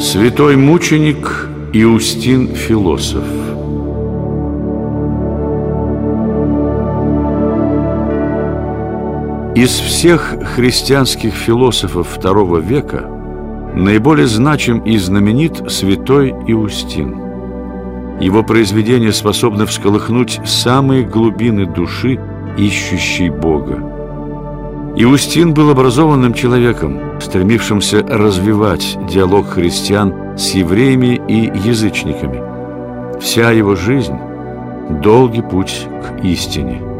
Святой мученик Иустин Философ Из всех христианских философов II века наиболее значим и знаменит святой Иустин. Его произведения способны всколыхнуть самые глубины души, ищущей Бога. Иустин был образованным человеком, стремившимся развивать диалог христиан с евреями и язычниками. Вся его жизнь – долгий путь к истине –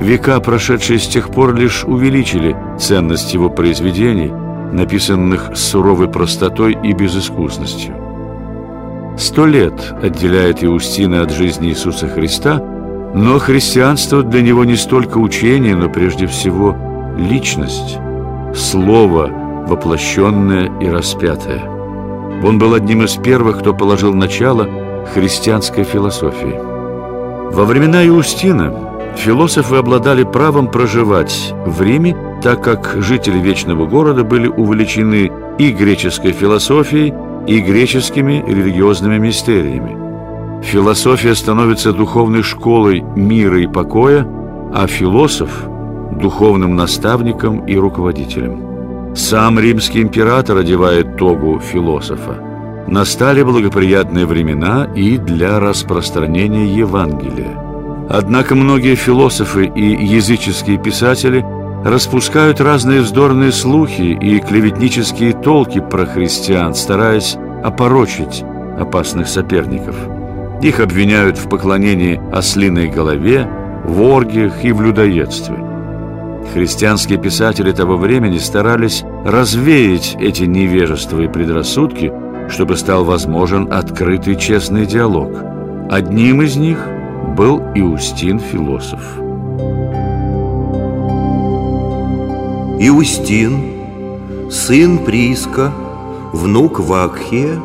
Века, прошедшие с тех пор, лишь увеличили ценность его произведений, написанных с суровой простотой и безыскусностью. Сто лет отделяет Иустина от жизни Иисуса Христа, но христианство для него не столько учение, но прежде всего личность, слово, воплощенное и распятое. Он был одним из первых, кто положил начало христианской философии. Во времена Иустина Философы обладали правом проживать в Риме, так как жители Вечного города были увлечены и греческой философией, и греческими религиозными мистериями. Философия становится духовной школой мира и покоя, а философ – духовным наставником и руководителем. Сам римский император одевает тогу философа. Настали благоприятные времена и для распространения Евангелия. Однако многие философы и языческие писатели распускают разные вздорные слухи и клеветнические толки про христиан, стараясь опорочить опасных соперников. Их обвиняют в поклонении ослиной голове, в оргиях и в людоедстве. Христианские писатели того времени старались развеять эти невежества и предрассудки, чтобы стал возможен открытый честный диалог. Одним из них – был Иустин философ. Иустин, сын Приска, внук Вакхия,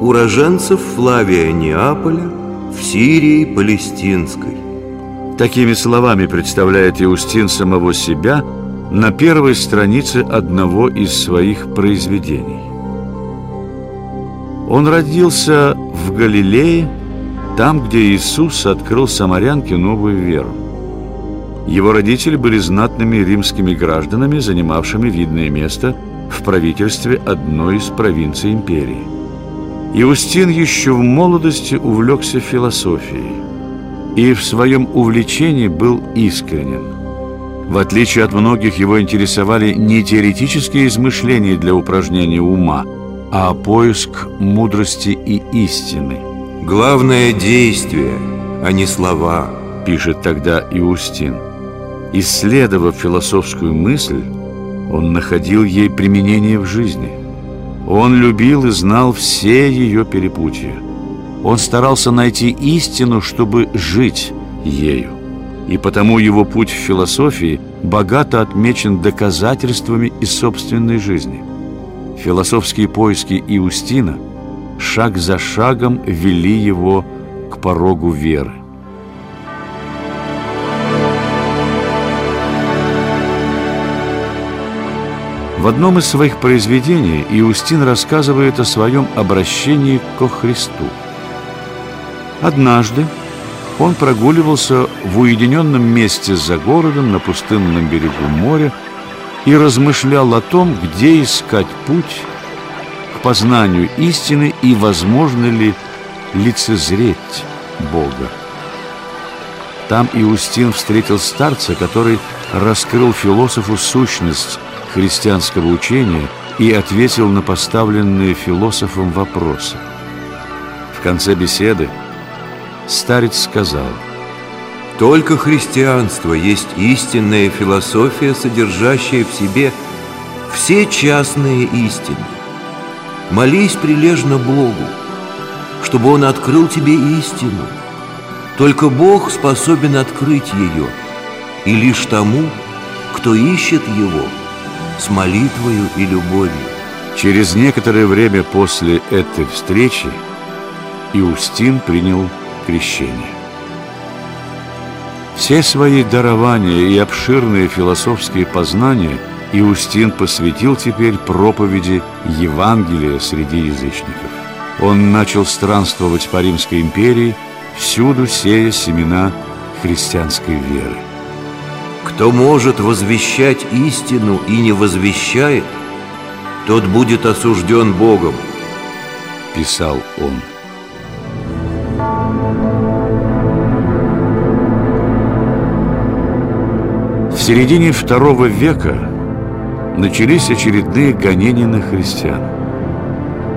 уроженцев Флавия Неаполя в Сирии Палестинской. Такими словами представляет Иустин самого себя на первой странице одного из своих произведений. Он родился в Галилее там, где Иисус открыл самарянке новую веру. Его родители были знатными римскими гражданами, занимавшими видное место в правительстве одной из провинций империи. Иустин еще в молодости увлекся философией и в своем увлечении был искренен. В отличие от многих, его интересовали не теоретические измышления для упражнения ума, а поиск мудрости и истины – Главное действие, а не слова, пишет тогда Иустин. Исследовав философскую мысль, он находил ей применение в жизни. Он любил и знал все ее перепутья. Он старался найти истину, чтобы жить ею. И потому его путь в философии богато отмечен доказательствами из собственной жизни. Философские поиски Иустина – шаг за шагом вели его к порогу веры. В одном из своих произведений Иустин рассказывает о своем обращении ко Христу. Однажды он прогуливался в уединенном месте за городом на пустынном берегу моря и размышлял о том, где искать путь познанию истины и возможно ли лицезреть Бога. Там Иустин встретил старца, который раскрыл философу сущность христианского учения и ответил на поставленные философом вопросы. В конце беседы старец сказал «Только христианство есть истинная философия, содержащая в себе все частные истины. Молись прилежно Богу, чтобы Он открыл тебе истину. Только Бог способен открыть ее, и лишь тому, кто ищет Его с молитвою и любовью. Через некоторое время после этой встречи Иустин принял крещение. Все свои дарования и обширные философские познания Иустин посвятил теперь проповеди Евангелия среди язычников. Он начал странствовать по Римской империи, всюду сея семена христианской веры. Кто может возвещать истину и не возвещает, тот будет осужден Богом, писал он. Середине второго века начались очередные гонения на христиан.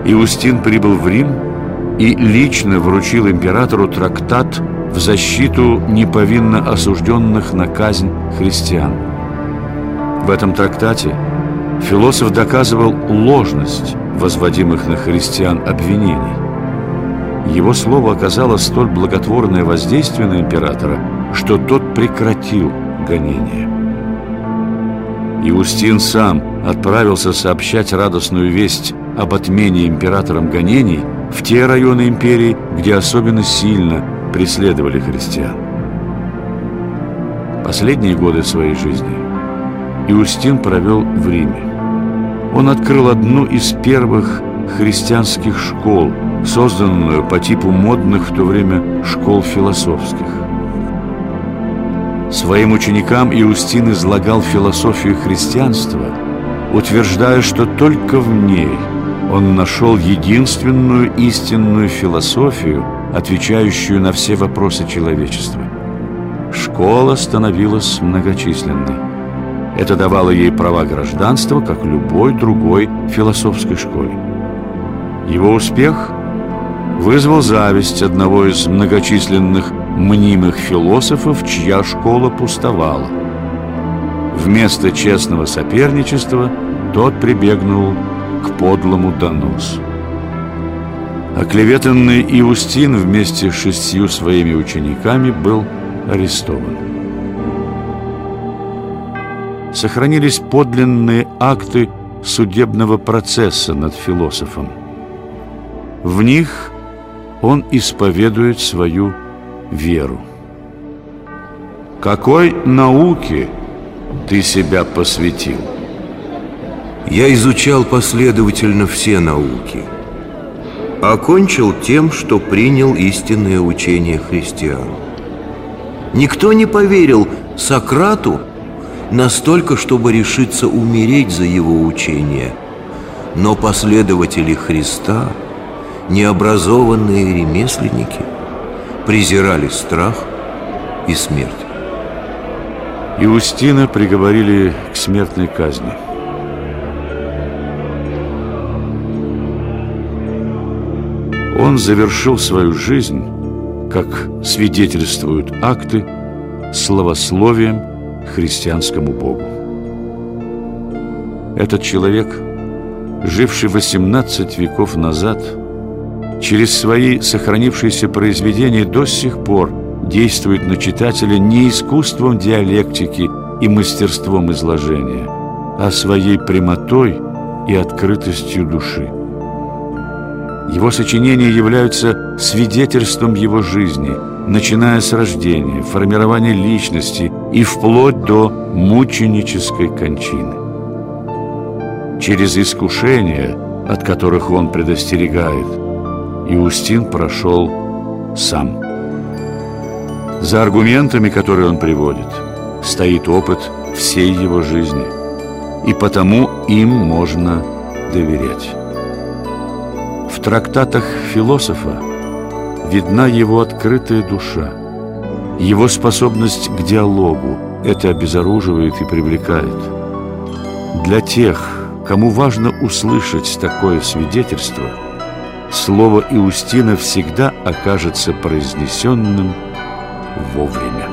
Иустин прибыл в Рим и лично вручил императору трактат в защиту неповинно осужденных на казнь христиан. В этом трактате философ доказывал ложность возводимых на христиан обвинений. Его слово оказало столь благотворное воздействие на императора, что тот прекратил гонение. Иустин сам отправился сообщать радостную весть об отмене императором гонений в те районы империи, где особенно сильно преследовали христиан. Последние годы своей жизни Иустин провел в Риме. Он открыл одну из первых христианских школ, созданную по типу модных в то время школ философских. Своим ученикам Иустин излагал философию христианства, утверждая, что только в ней он нашел единственную истинную философию – отвечающую на все вопросы человечества. Школа становилась многочисленной. Это давало ей права гражданства, как любой другой философской школе. Его успех вызвал зависть одного из многочисленных мнимых философов, чья школа пустовала. Вместо честного соперничества тот прибегнул к подлому доносу. Оклеветанный Иустин вместе с шестью своими учениками был арестован. Сохранились подлинные акты судебного процесса над философом. В них он исповедует свою веру. Какой науке ты себя посвятил? Я изучал последовательно все науки – окончил тем, что принял истинное учение христиан. Никто не поверил Сократу настолько, чтобы решиться умереть за его учение. Но последователи Христа, необразованные ремесленники, презирали страх и смерть. Иустина приговорили к смертной казни – Он завершил свою жизнь, как свидетельствуют акты, словословием христианскому Богу. Этот человек, живший 18 веков назад, через свои сохранившиеся произведения до сих пор действует на читателя не искусством диалектики и мастерством изложения, а своей прямотой и открытостью души. Его сочинения являются свидетельством его жизни, начиная с рождения, формирования личности и вплоть до мученической кончины. Через искушения, от которых он предостерегает, Иустин прошел сам. За аргументами, которые он приводит, стоит опыт всей его жизни, и потому им можно доверять. В трактатах философа видна его открытая душа, его способность к диалогу. Это обезоруживает и привлекает. Для тех, кому важно услышать такое свидетельство, слово Иустина всегда окажется произнесенным вовремя.